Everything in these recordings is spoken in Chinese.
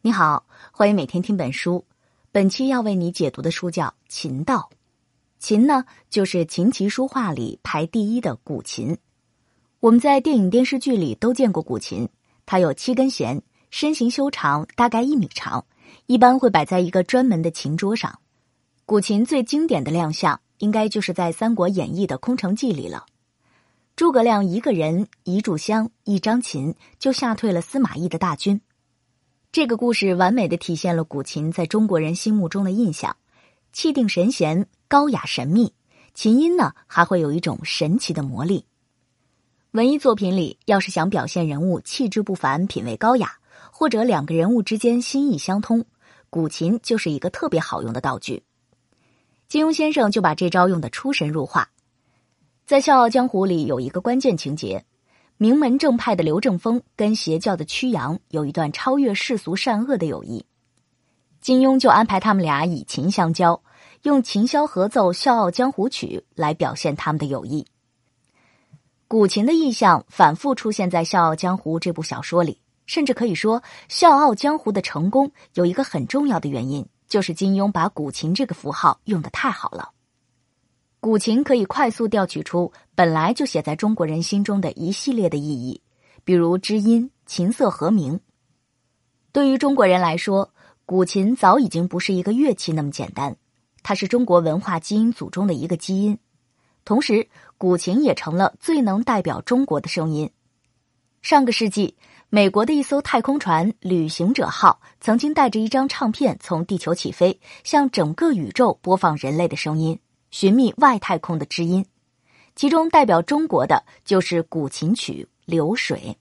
你好，欢迎每天听本书。本期要为你解读的书叫《琴道》，琴呢就是琴棋书画里排第一的古琴。我们在电影、电视剧里都见过古琴，它有七根弦，身形修长，大概一米长，一般会摆在一个专门的琴桌上。古琴最经典的亮相，应该就是在《三国演义》的空城计里了。诸葛亮一个人一炷香一张琴，就吓退了司马懿的大军。这个故事完美的体现了古琴在中国人心目中的印象：气定神闲、高雅神秘。琴音呢，还会有一种神奇的魔力。文艺作品里，要是想表现人物气质不凡、品味高雅，或者两个人物之间心意相通，古琴就是一个特别好用的道具。金庸先生就把这招用的出神入化。在《笑傲江湖》里有一个关键情节，名门正派的刘正风跟邪教的曲阳有一段超越世俗善恶的友谊，金庸就安排他们俩以琴相交，用琴箫合奏《笑傲江湖曲》来表现他们的友谊。古琴的意象反复出现在《笑傲江湖》这部小说里，甚至可以说，《笑傲江湖》的成功有一个很重要的原因，就是金庸把古琴这个符号用的太好了。古琴可以快速调取出本来就写在中国人心中的一系列的意义，比如知音、琴瑟和鸣。对于中国人来说，古琴早已经不是一个乐器那么简单，它是中国文化基因组中的一个基因。同时，古琴也成了最能代表中国的声音。上个世纪，美国的一艘太空船“旅行者号”曾经带着一张唱片从地球起飞，向整个宇宙播放人类的声音。寻觅外太空的知音，其中代表中国的就是古琴曲《流水》。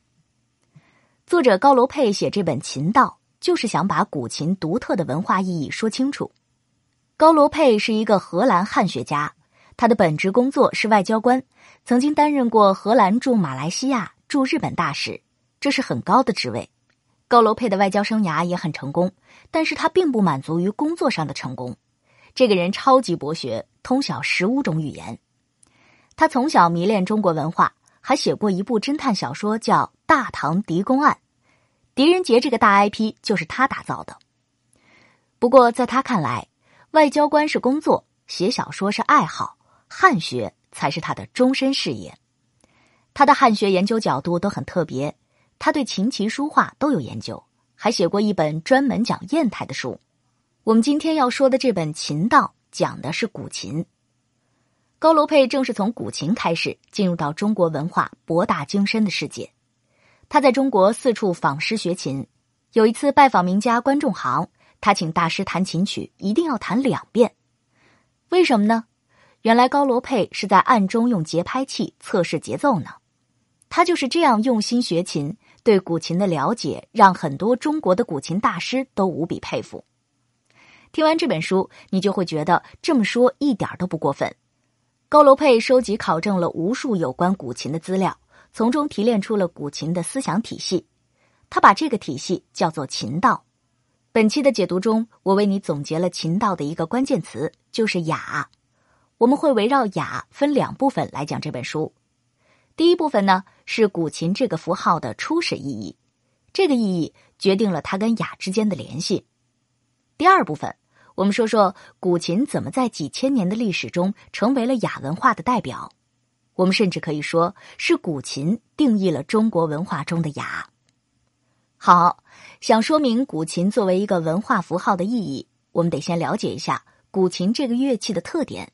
作者高楼佩写这本《琴道》，就是想把古琴独特的文化意义说清楚。高楼佩是一个荷兰汉学家，他的本职工作是外交官，曾经担任过荷兰驻马来西亚、驻日本大使，这是很高的职位。高楼佩的外交生涯也很成功，但是他并不满足于工作上的成功。这个人超级博学，通晓十五种语言。他从小迷恋中国文化，还写过一部侦探小说，叫《大唐狄公案》。狄仁杰这个大 IP 就是他打造的。不过在他看来，外交官是工作，写小说是爱好，汉学才是他的终身事业。他的汉学研究角度都很特别，他对琴棋书画都有研究，还写过一本专门讲砚台的书。我们今天要说的这本《琴道》讲的是古琴。高楼佩正是从古琴开始进入到中国文化博大精深的世界。他在中国四处访师学琴。有一次拜访名家关仲航，他请大师弹琴曲，一定要弹两遍。为什么呢？原来高罗佩是在暗中用节拍器测试节奏呢。他就是这样用心学琴，对古琴的了解让很多中国的古琴大师都无比佩服。听完这本书，你就会觉得这么说一点都不过分。高楼佩收集考证了无数有关古琴的资料，从中提炼出了古琴的思想体系。他把这个体系叫做“琴道”。本期的解读中，我为你总结了“琴道”的一个关键词，就是“雅”。我们会围绕“雅”分两部分来讲这本书。第一部分呢，是古琴这个符号的初始意义，这个意义决定了它跟雅之间的联系。第二部分，我们说说古琴怎么在几千年的历史中成为了雅文化的代表。我们甚至可以说是古琴定义了中国文化中的雅。好，想说明古琴作为一个文化符号的意义，我们得先了解一下古琴这个乐器的特点。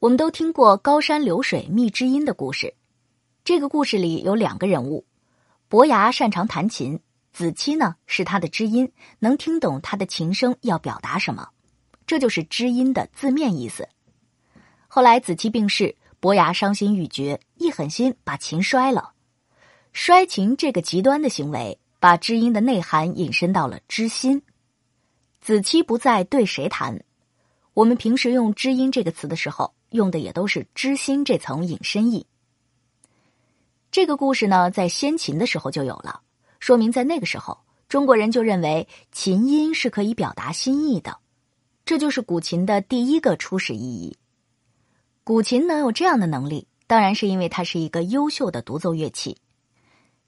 我们都听过高山流水觅知音的故事，这个故事里有两个人物，伯牙擅长弹琴。子期呢是他的知音，能听懂他的琴声要表达什么，这就是知音的字面意思。后来子期病逝，伯牙伤心欲绝，一狠心把琴摔了。摔琴这个极端的行为，把知音的内涵引申到了知心。子期不在，对谁弹？我们平时用知音这个词的时候，用的也都是知心这层引申义。这个故事呢，在先秦的时候就有了。说明在那个时候，中国人就认为琴音是可以表达心意的，这就是古琴的第一个初始意义。古琴能有这样的能力，当然是因为它是一个优秀的独奏乐器。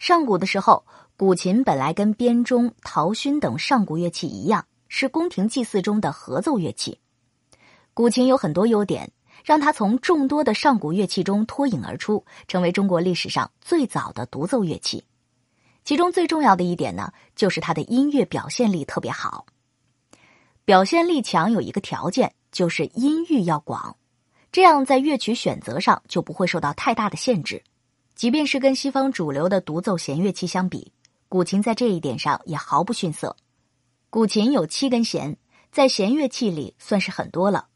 上古的时候，古琴本来跟编钟、陶埙等上古乐器一样，是宫廷祭祀中的合奏乐器。古琴有很多优点，让它从众多的上古乐器中脱颖而出，成为中国历史上最早的独奏乐器。其中最重要的一点呢，就是它的音乐表现力特别好。表现力强有一个条件，就是音域要广，这样在乐曲选择上就不会受到太大的限制。即便是跟西方主流的独奏弦乐器相比，古琴在这一点上也毫不逊色。古琴有七根弦，在弦乐器里算是很多了。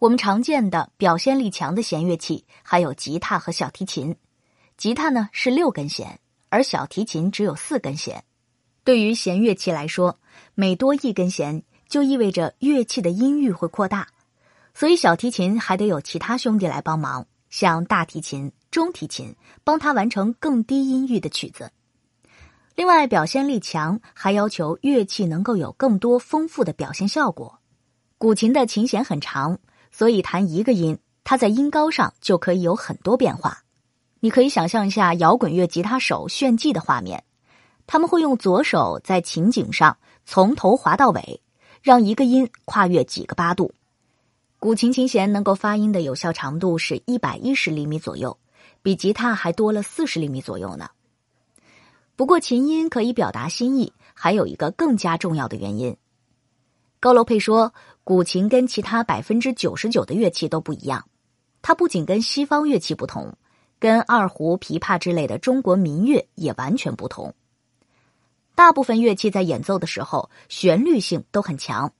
我们常见的表现力强的弦乐器还有吉他和小提琴。吉他呢是六根弦，而小提琴只有四根弦。对于弦乐器来说，每多一根弦就意味着乐器的音域会扩大，所以小提琴还得有其他兄弟来帮忙，像大提琴。中提琴帮他完成更低音域的曲子。另外，表现力强还要求乐器能够有更多丰富的表现效果。古琴的琴弦很长，所以弹一个音，它在音高上就可以有很多变化。你可以想象一下摇滚乐吉他手炫技的画面，他们会用左手在琴颈上从头滑到尾，让一个音跨越几个八度。古琴琴弦能够发音的有效长度是一百一十厘米左右。比吉他还多了四十厘米左右呢。不过，琴音可以表达心意，还有一个更加重要的原因。高楼佩说，古琴跟其他百分之九十九的乐器都不一样，它不仅跟西方乐器不同，跟二胡、琵琶之类的中国民乐也完全不同。大部分乐器在演奏的时候，旋律性都很强，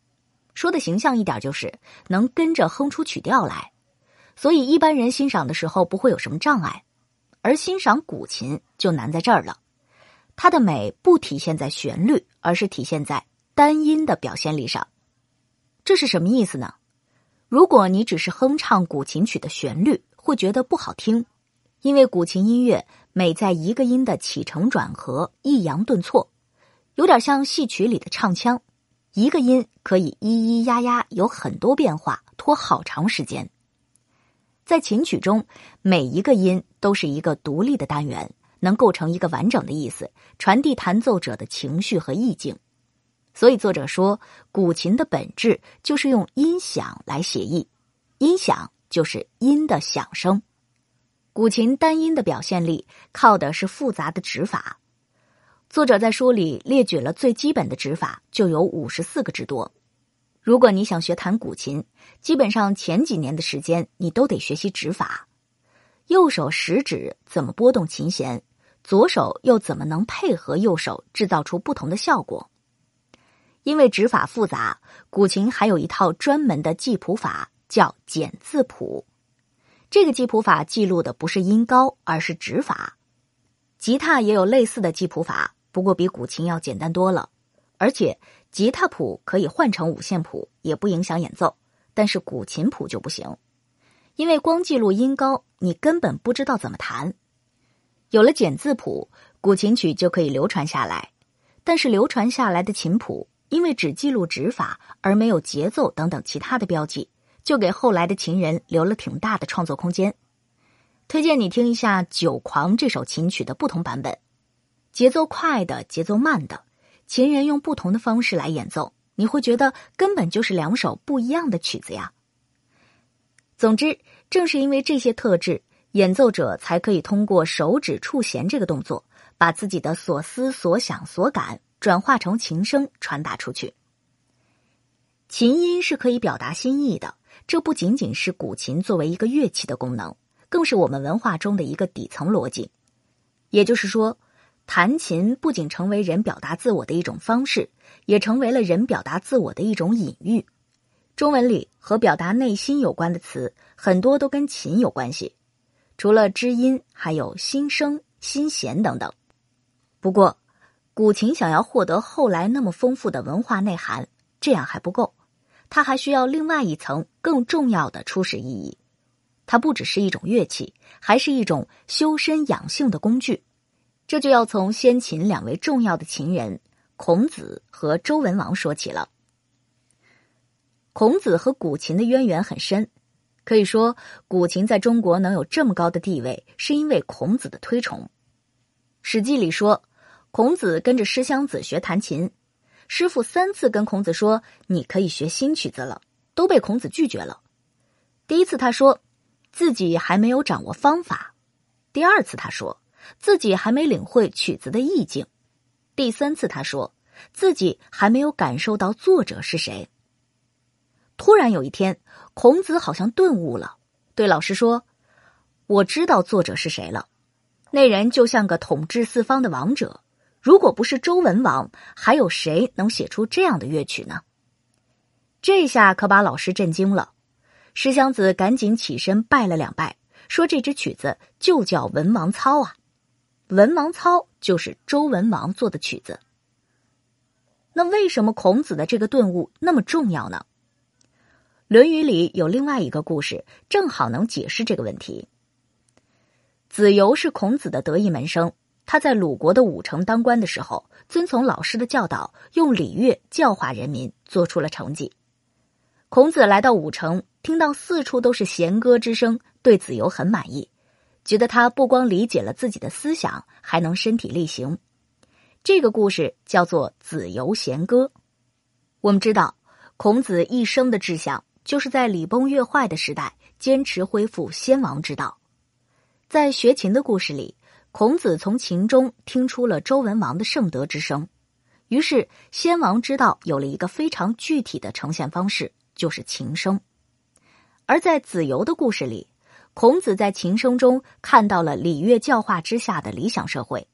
说的形象一点，就是能跟着哼出曲调来。所以一般人欣赏的时候不会有什么障碍，而欣赏古琴就难在这儿了。它的美不体现在旋律，而是体现在单音的表现力上。这是什么意思呢？如果你只是哼唱古琴曲的旋律，会觉得不好听，因为古琴音乐美在一个音的起承转合、抑扬顿挫，有点像戏曲里的唱腔，一个音可以咿咿呀呀有很多变化，拖好长时间。在琴曲中，每一个音都是一个独立的单元，能构成一个完整的意思，传递弹奏者的情绪和意境。所以，作者说，古琴的本质就是用音响来写意，音响就是音的响声。古琴单音的表现力靠的是复杂的指法。作者在书里列举了最基本的指法，就有五十四个之多。如果你想学弹古琴，基本上前几年的时间你都得学习指法。右手食指怎么拨动琴弦，左手又怎么能配合右手制造出不同的效果？因为指法复杂，古琴还有一套专门的记谱法，叫简字谱。这个记谱法记录的不是音高，而是指法。吉他也有类似的记谱法，不过比古琴要简单多了，而且。吉他谱可以换成五线谱，也不影响演奏，但是古琴谱就不行，因为光记录音高，你根本不知道怎么弹。有了简字谱，古琴曲就可以流传下来，但是流传下来的琴谱，因为只记录指法而没有节奏等等其他的标记，就给后来的琴人留了挺大的创作空间。推荐你听一下《酒狂》这首琴曲的不同版本，节奏快的，节奏慢的。琴人用不同的方式来演奏，你会觉得根本就是两首不一样的曲子呀。总之，正是因为这些特质，演奏者才可以通过手指触弦这个动作，把自己的所思所想所感转化成琴声传达出去。琴音是可以表达心意的，这不仅仅是古琴作为一个乐器的功能，更是我们文化中的一个底层逻辑。也就是说。弹琴不仅成为人表达自我的一种方式，也成为了人表达自我的一种隐喻。中文里和表达内心有关的词很多都跟琴有关系，除了知音，还有心声、心弦等等。不过，古琴想要获得后来那么丰富的文化内涵，这样还不够，它还需要另外一层更重要的初始意义。它不只是一种乐器，还是一种修身养性的工具。这就要从先秦两位重要的琴人孔子和周文王说起了。孔子和古琴的渊源很深，可以说古琴在中国能有这么高的地位，是因为孔子的推崇。史记》里说，孔子跟着师襄子学弹琴，师傅三次跟孔子说：“你可以学新曲子了。”都被孔子拒绝了。第一次他说自己还没有掌握方法，第二次他说自己还没领会曲子的意境，第三次他说自己还没有感受到作者是谁。突然有一天，孔子好像顿悟了，对老师说：“我知道作者是谁了。那人就像个统治四方的王者。如果不是周文王，还有谁能写出这样的乐曲呢？”这下可把老师震惊了。石祥子赶紧起身拜了两拜，说：“这支曲子就叫《文王操》啊，《文王操》就是周文王做的曲子。”那为什么孔子的这个顿悟那么重要呢？《论语》里有另外一个故事，正好能解释这个问题。子游是孔子的得意门生，他在鲁国的武城当官的时候，遵从老师的教导，用礼乐教化人民，做出了成绩。孔子来到武城，听到四处都是弦歌之声，对子游很满意，觉得他不光理解了自己的思想，还能身体力行。这个故事叫做《子游弦歌》。我们知道，孔子一生的志向。就是在礼崩乐坏的时代，坚持恢复先王之道。在学琴的故事里，孔子从琴中听出了周文王的圣德之声，于是先王之道有了一个非常具体的呈现方式，就是琴声。而在子游的故事里，孔子在琴声中看到了礼乐教化之下的理想社会，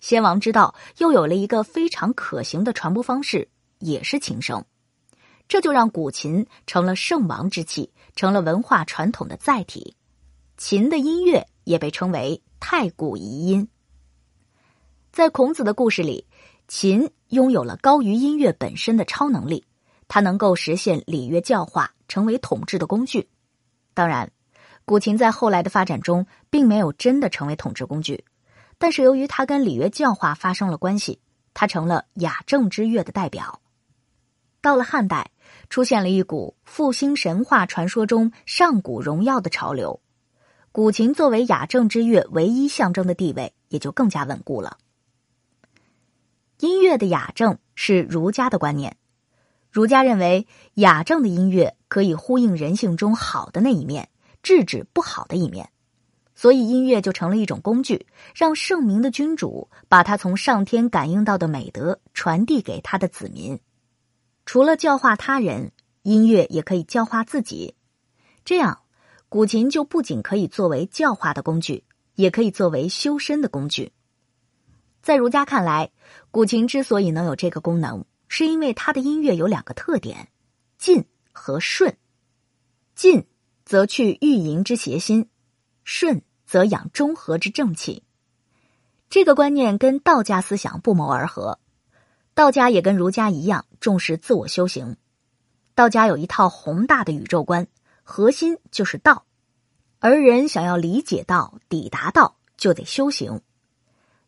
先王之道又有了一个非常可行的传播方式，也是琴声。这就让古琴成了圣王之器，成了文化传统的载体。琴的音乐也被称为太古遗音。在孔子的故事里，琴拥有了高于音乐本身的超能力，它能够实现礼乐教化，成为统治的工具。当然，古琴在后来的发展中并没有真的成为统治工具，但是由于它跟礼乐教化发生了关系，它成了雅正之乐的代表。到了汉代。出现了一股复兴神话传说中上古荣耀的潮流，古琴作为雅正之乐唯一象征的地位也就更加稳固了。音乐的雅正是儒家的观念，儒家认为雅正的音乐可以呼应人性中好的那一面，制止不好的一面，所以音乐就成了一种工具，让圣明的君主把他从上天感应到的美德传递给他的子民。除了教化他人，音乐也可以教化自己。这样，古琴就不仅可以作为教化的工具，也可以作为修身的工具。在儒家看来，古琴之所以能有这个功能，是因为它的音乐有两个特点：进和顺。进则去欲淫之邪心，顺则养中和之正气。这个观念跟道家思想不谋而合。道家也跟儒家一样重视自我修行。道家有一套宏大的宇宙观，核心就是道。而人想要理解道、抵达道，就得修行。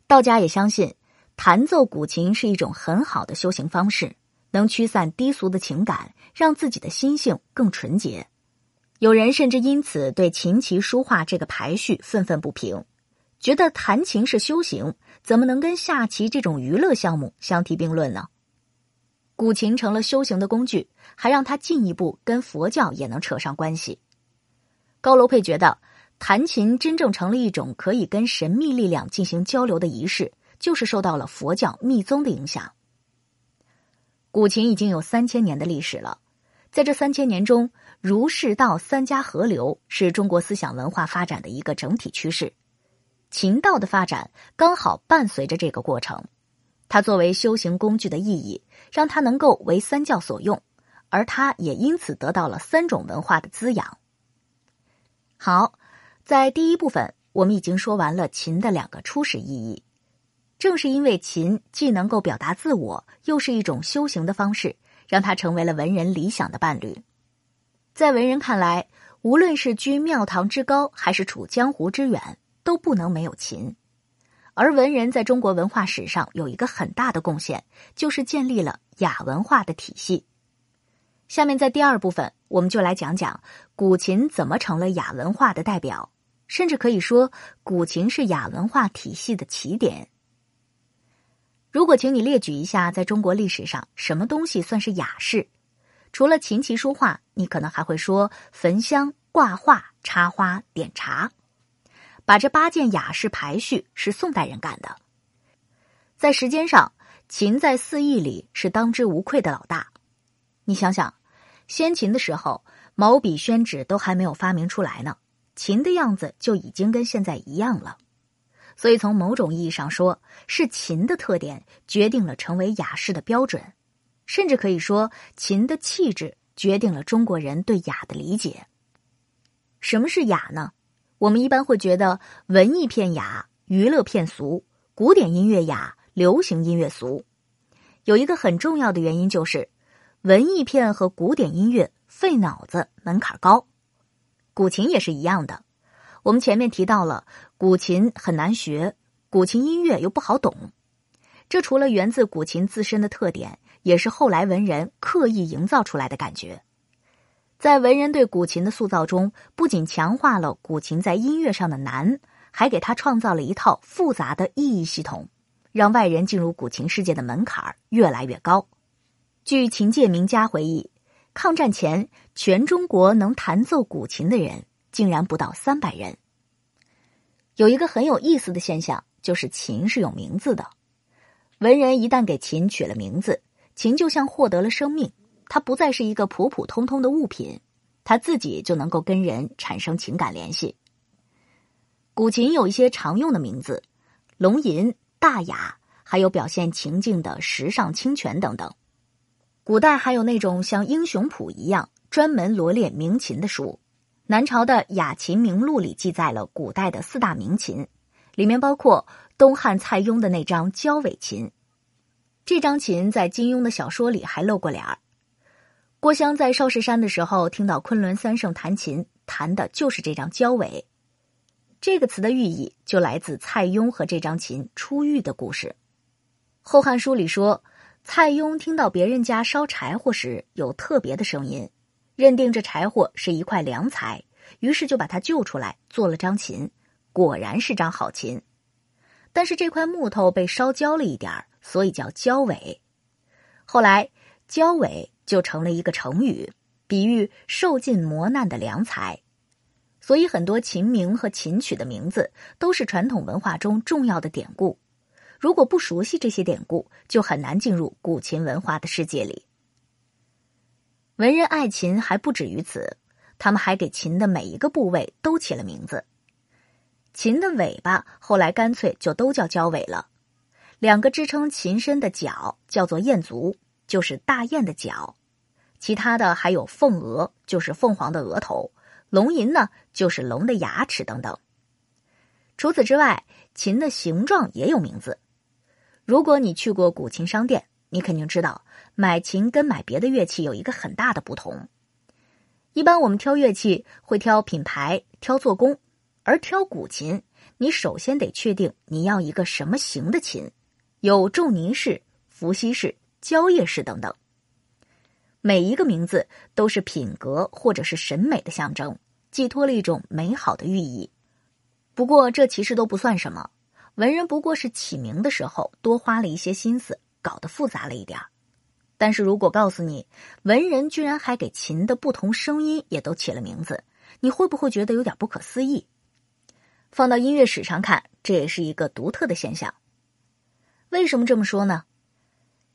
道家也相信，弹奏古琴是一种很好的修行方式，能驱散低俗的情感，让自己的心性更纯洁。有人甚至因此对琴棋书画这个排序愤愤不平。觉得弹琴是修行，怎么能跟下棋这种娱乐项目相提并论呢？古琴成了修行的工具，还让它进一步跟佛教也能扯上关系。高楼佩觉得，弹琴真正成了一种可以跟神秘力量进行交流的仪式，就是受到了佛教密宗的影响。古琴已经有三千年的历史了，在这三千年中，儒释道三家合流是中国思想文化发展的一个整体趋势。琴道的发展刚好伴随着这个过程，它作为修行工具的意义，让他能够为三教所用，而他也因此得到了三种文化的滋养。好，在第一部分，我们已经说完了琴的两个初始意义。正是因为琴既能够表达自我，又是一种修行的方式，让它成为了文人理想的伴侣。在文人看来，无论是居庙堂之高，还是处江湖之远。都不能没有琴，而文人在中国文化史上有一个很大的贡献，就是建立了雅文化的体系。下面在第二部分，我们就来讲讲古琴怎么成了雅文化的代表，甚至可以说，古琴是雅文化体系的起点，如果请你列举一下，在中国历史上什么东西算是雅士？除了琴棋书画，你可能还会说焚香、挂画、插花、点茶。把这八件雅事排序是宋代人干的。在时间上，秦在四艺里是当之无愧的老大。你想想，先秦的时候，毛笔、宣纸都还没有发明出来呢，琴的样子就已经跟现在一样了。所以，从某种意义上说，是琴的特点决定了成为雅士的标准，甚至可以说，琴的气质决定了中国人对雅的理解。什么是雅呢？我们一般会觉得文艺片雅，娱乐片俗，古典音乐雅，流行音乐俗。有一个很重要的原因就是，文艺片和古典音乐费脑子，门槛高。古琴也是一样的。我们前面提到了，古琴很难学，古琴音乐又不好懂。这除了源自古琴自身的特点，也是后来文人刻意营造出来的感觉。在文人对古琴的塑造中，不仅强化了古琴在音乐上的难，还给他创造了一套复杂的意义系统，让外人进入古琴世界的门槛越来越高。据琴界名家回忆，抗战前全中国能弹奏古琴的人竟然不到三百人。有一个很有意思的现象，就是琴是有名字的。文人一旦给琴取了名字，琴就像获得了生命。它不再是一个普普通通的物品，它自己就能够跟人产生情感联系。古琴有一些常用的名字，龙吟、大雅，还有表现情境的时尚清泉等等。古代还有那种像英雄谱一样专门罗列名琴的书。南朝的《雅琴名录》里记载了古代的四大名琴，里面包括东汉蔡邕的那张交尾琴。这张琴在金庸的小说里还露过脸儿。郭襄在少室山的时候，听到昆仑三圣弹琴，弹的就是这张交尾。这个词的寓意就来自蔡邕和这张琴出狱的故事。《后汉书》里说，蔡邕听到别人家烧柴火时有特别的声音，认定这柴火是一块良材，于是就把它救出来做了张琴。果然是张好琴，但是这块木头被烧焦了一点所以叫焦尾。后来焦尾。就成了一个成语，比喻受尽磨难的良才。所以很多琴名和琴曲的名字都是传统文化中重要的典故。如果不熟悉这些典故，就很难进入古琴文化的世界里。文人爱琴还不止于此，他们还给琴的每一个部位都起了名字。琴的尾巴后来干脆就都叫交尾了，两个支撑琴身的角叫做燕足。就是大雁的角，其他的还有凤额，就是凤凰的额头；龙吟呢，就是龙的牙齿等等。除此之外，琴的形状也有名字。如果你去过古琴商店，你肯定知道，买琴跟买别的乐器有一个很大的不同。一般我们挑乐器会挑品牌、挑做工，而挑古琴，你首先得确定你要一个什么型的琴，有仲尼式、伏羲式。蕉叶式等等，每一个名字都是品格或者是审美的象征，寄托了一种美好的寓意。不过这其实都不算什么，文人不过是起名的时候多花了一些心思，搞得复杂了一点儿但是如果告诉你，文人居然还给琴的不同声音也都起了名字，你会不会觉得有点不可思议？放到音乐史上看，这也是一个独特的现象。为什么这么说呢？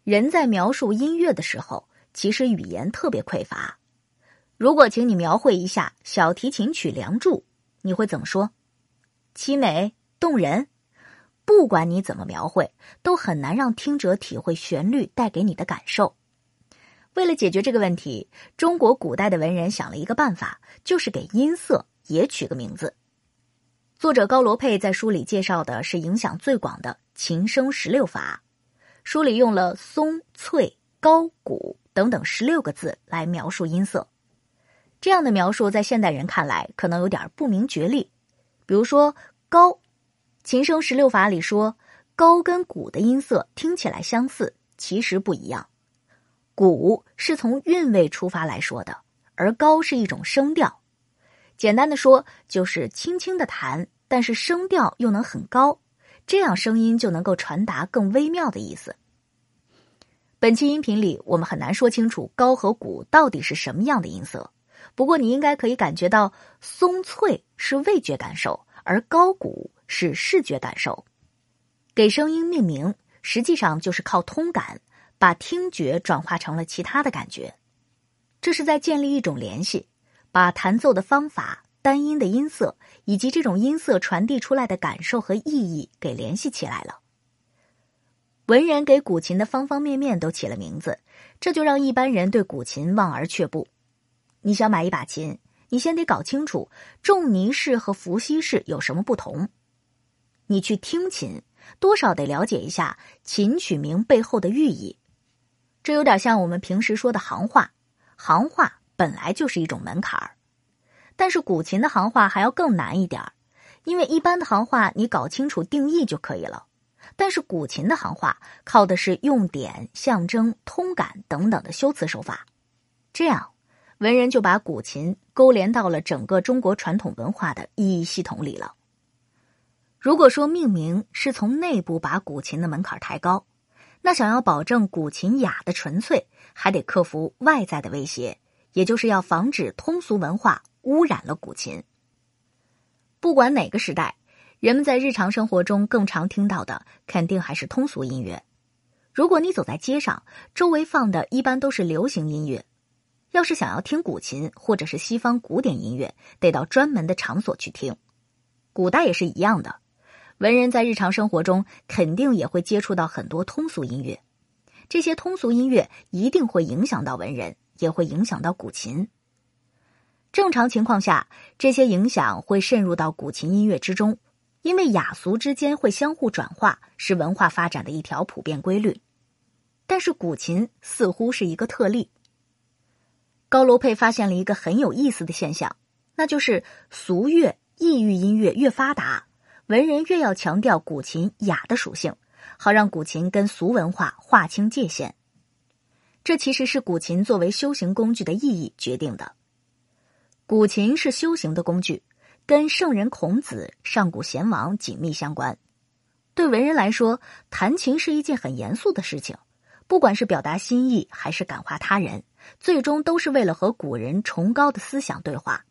人在描述音乐的时候，其实语言特别匮乏。如果请你描绘一下小提琴曲《梁祝》，你会怎么说？凄美动人。不管你怎么描绘，都很难让听者体会旋律带给你的感受。为了解决这个问题，中国古代的文人想了一个办法，就是给音色也取个名字。作者高罗佩在书里介绍的是影响最广的琴声十六法。书里用了松、脆、高、古等等十六个字来描述音色，这样的描述在现代人看来可能有点不明觉厉。比如说高，琴声十六法里说高跟古的音色听起来相似，其实不一样。古是从韵味出发来说的，而高是一种声调。简单的说就是轻轻的弹，但是声调又能很高。这样声音就能够传达更微妙的意思。本期音频里，我们很难说清楚高和鼓到底是什么样的音色，不过你应该可以感觉到松脆是味觉感受，而高鼓是视觉感受。给声音命名，实际上就是靠通感，把听觉转化成了其他的感觉。这是在建立一种联系，把弹奏的方法、单音的音色以及这种音色传递出来的感受和意义给联系起来了。文人给古琴的方方面面都起了名字，这就让一般人对古琴望而却步。你想买一把琴，你先得搞清楚仲尼式和伏羲式有什么不同。你去听琴，多少得了解一下琴曲名背后的寓意。这有点像我们平时说的行话。行话本来就是一种门槛儿，但是古琴的行话还要更难一点儿，因为一般的行话你搞清楚定义就可以了，但是古琴的行话靠的是用典、象征、通感等等的修辞手法，这样文人就把古琴勾连到了整个中国传统文化的意义系统里了。如果说命名是从内部把古琴的门槛抬高。那想要保证古琴雅的纯粹，还得克服外在的威胁，也就是要防止通俗文化污染了古琴。不管哪个时代，人们在日常生活中更常听到的，肯定还是通俗音乐。如果你走在街上，周围放的一般都是流行音乐。要是想要听古琴或者是西方古典音乐，得到专门的场所去听。古代也是一样的。文人在日常生活中肯定也会接触到很多通俗音乐，这些通俗音乐一定会影响到文人，也会影响到古琴。正常情况下，这些影响会渗入到古琴音乐之中，因为雅俗之间会相互转化，是文化发展的一条普遍规律。但是古琴似乎是一个特例。高罗佩发现了一个很有意思的现象，那就是俗乐、异域音乐越发达。文人越要强调古琴雅的属性，好让古琴跟俗文化划清界限。这其实是古琴作为修行工具的意义决定的。古琴是修行的工具，跟圣人孔子、上古贤王紧密相关。对文人来说，弹琴是一件很严肃的事情，不管是表达心意还是感化他人，最终都是为了和古人崇高的思想对话。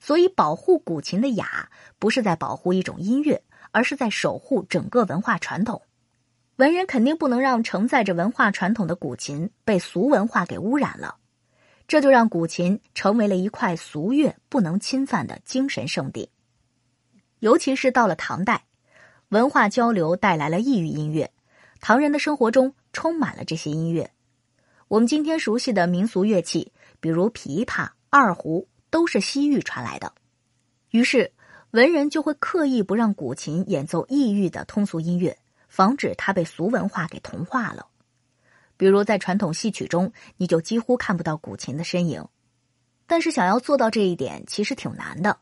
所以，保护古琴的雅，不是在保护一种音乐，而是在守护整个文化传统。文人肯定不能让承载着文化传统的古琴被俗文化给污染了，这就让古琴成为了一块俗乐不能侵犯的精神圣地。尤其是到了唐代，文化交流带来了异域音乐，唐人的生活中充满了这些音乐。我们今天熟悉的民俗乐器，比如琵琶、二胡。都是西域传来的，于是文人就会刻意不让古琴演奏异域的通俗音乐，防止它被俗文化给同化了。比如在传统戏曲中，你就几乎看不到古琴的身影。但是想要做到这一点，其实挺难的。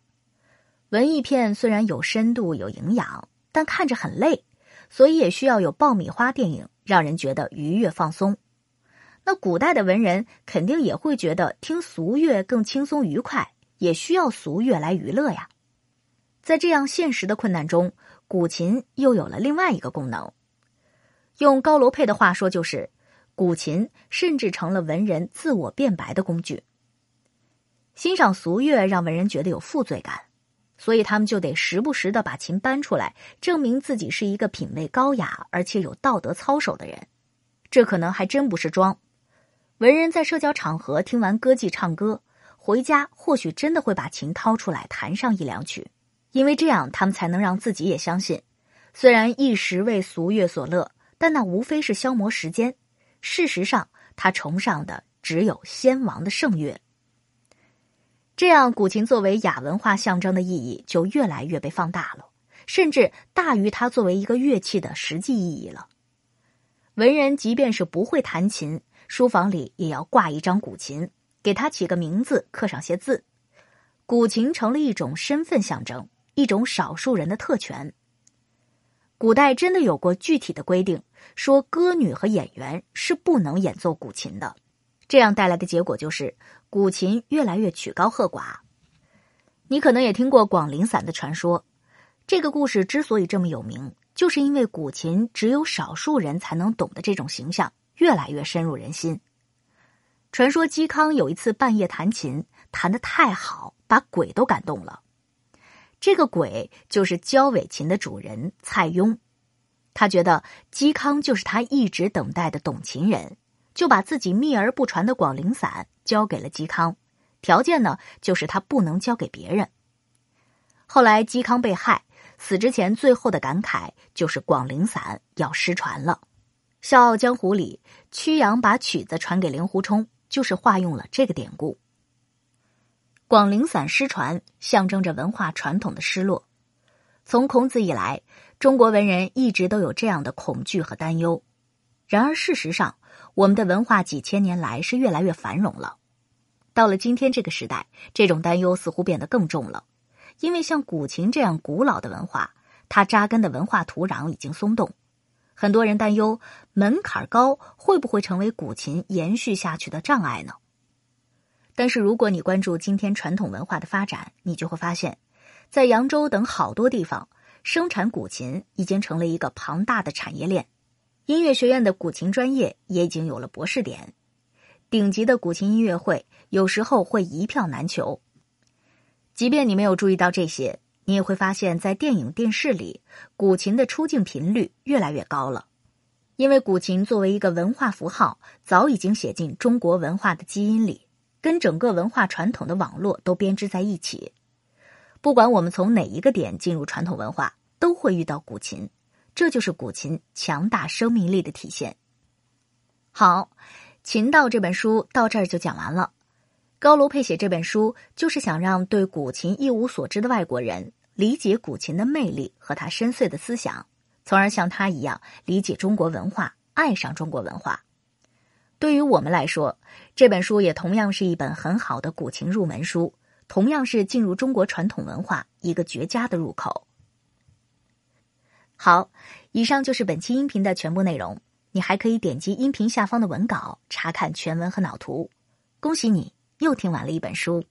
文艺片虽然有深度有营养，但看着很累，所以也需要有爆米花电影，让人觉得愉悦放松。那古代的文人肯定也会觉得听俗乐更轻松愉快，也需要俗乐来娱乐呀。在这样现实的困难中，古琴又有了另外一个功能。用高楼佩的话说，就是古琴甚至成了文人自我辩白的工具。欣赏俗乐让文人觉得有负罪感，所以他们就得时不时的把琴搬出来，证明自己是一个品味高雅而且有道德操守的人。这可能还真不是装。文人在社交场合听完歌妓唱歌，回家或许真的会把琴掏出来弹上一两曲，因为这样他们才能让自己也相信，虽然一时为俗乐所乐，但那无非是消磨时间。事实上，他崇尚的只有先王的圣乐。这样，古琴作为雅文化象征的意义就越来越被放大了，甚至大于它作为一个乐器的实际意义了。文人即便是不会弹琴。书房里也要挂一张古琴，给它起个名字，刻上些字。古琴成了一种身份象征，一种少数人的特权。古代真的有过具体的规定，说歌女和演员是不能演奏古琴的。这样带来的结果就是，古琴越来越曲高和寡。你可能也听过广陵散的传说，这个故事之所以这么有名，就是因为古琴只有少数人才能懂的这种形象，越来越深入人心。传说嵇康有一次半夜弹琴，弹得太好，把鬼都感动了。这个鬼就是焦尾琴的主人蔡邕，他觉得嵇康就是他一直等待的懂琴人，就把自己秘而不传的广陵散交给了嵇康，条件呢就是他不能交给别人。后来嵇康被害，死之前最后的感慨就是广陵散要失传了。《笑傲江湖》里，曲阳把曲子传给令狐冲，就是化用了这个典故。广陵散失传，象征着文化传统的失落。从孔子以来，中国文人一直都有这样的恐惧和担忧。然而，事实上，我们的文化几千年来是越来越繁荣了。到了今天这个时代，这种担忧似乎变得更重了。因为像古琴这样古老的文化，它扎根的文化土壤已经松动。很多人担忧门槛高会不会成为古琴延续下去的障碍呢？但是，如果你关注今天传统文化的发展，你就会发现，在扬州等好多地方，生产古琴已经成了一个庞大的产业链。音乐学院的古琴专业也已经有了博士点，顶级的古琴音乐会有时候会一票难求。即便你没有注意到这些，你也会发现，在电影、电视里，古琴的出镜频率越来越高了。因为古琴作为一个文化符号，早已经写进中国文化的基因里。跟整个文化传统的网络都编织在一起，不管我们从哪一个点进入传统文化，都会遇到古琴，这就是古琴强大生命力的体现。好，《琴道》这本书到这儿就讲完了。高卢佩写这本书，就是想让对古琴一无所知的外国人理解古琴的魅力和它深邃的思想，从而像他一样理解中国文化，爱上中国文化。对于我们来说，这本书也同样是一本很好的古琴入门书，同样是进入中国传统文化一个绝佳的入口。好，以上就是本期音频的全部内容。你还可以点击音频下方的文稿查看全文和脑图。恭喜你又听完了一本书。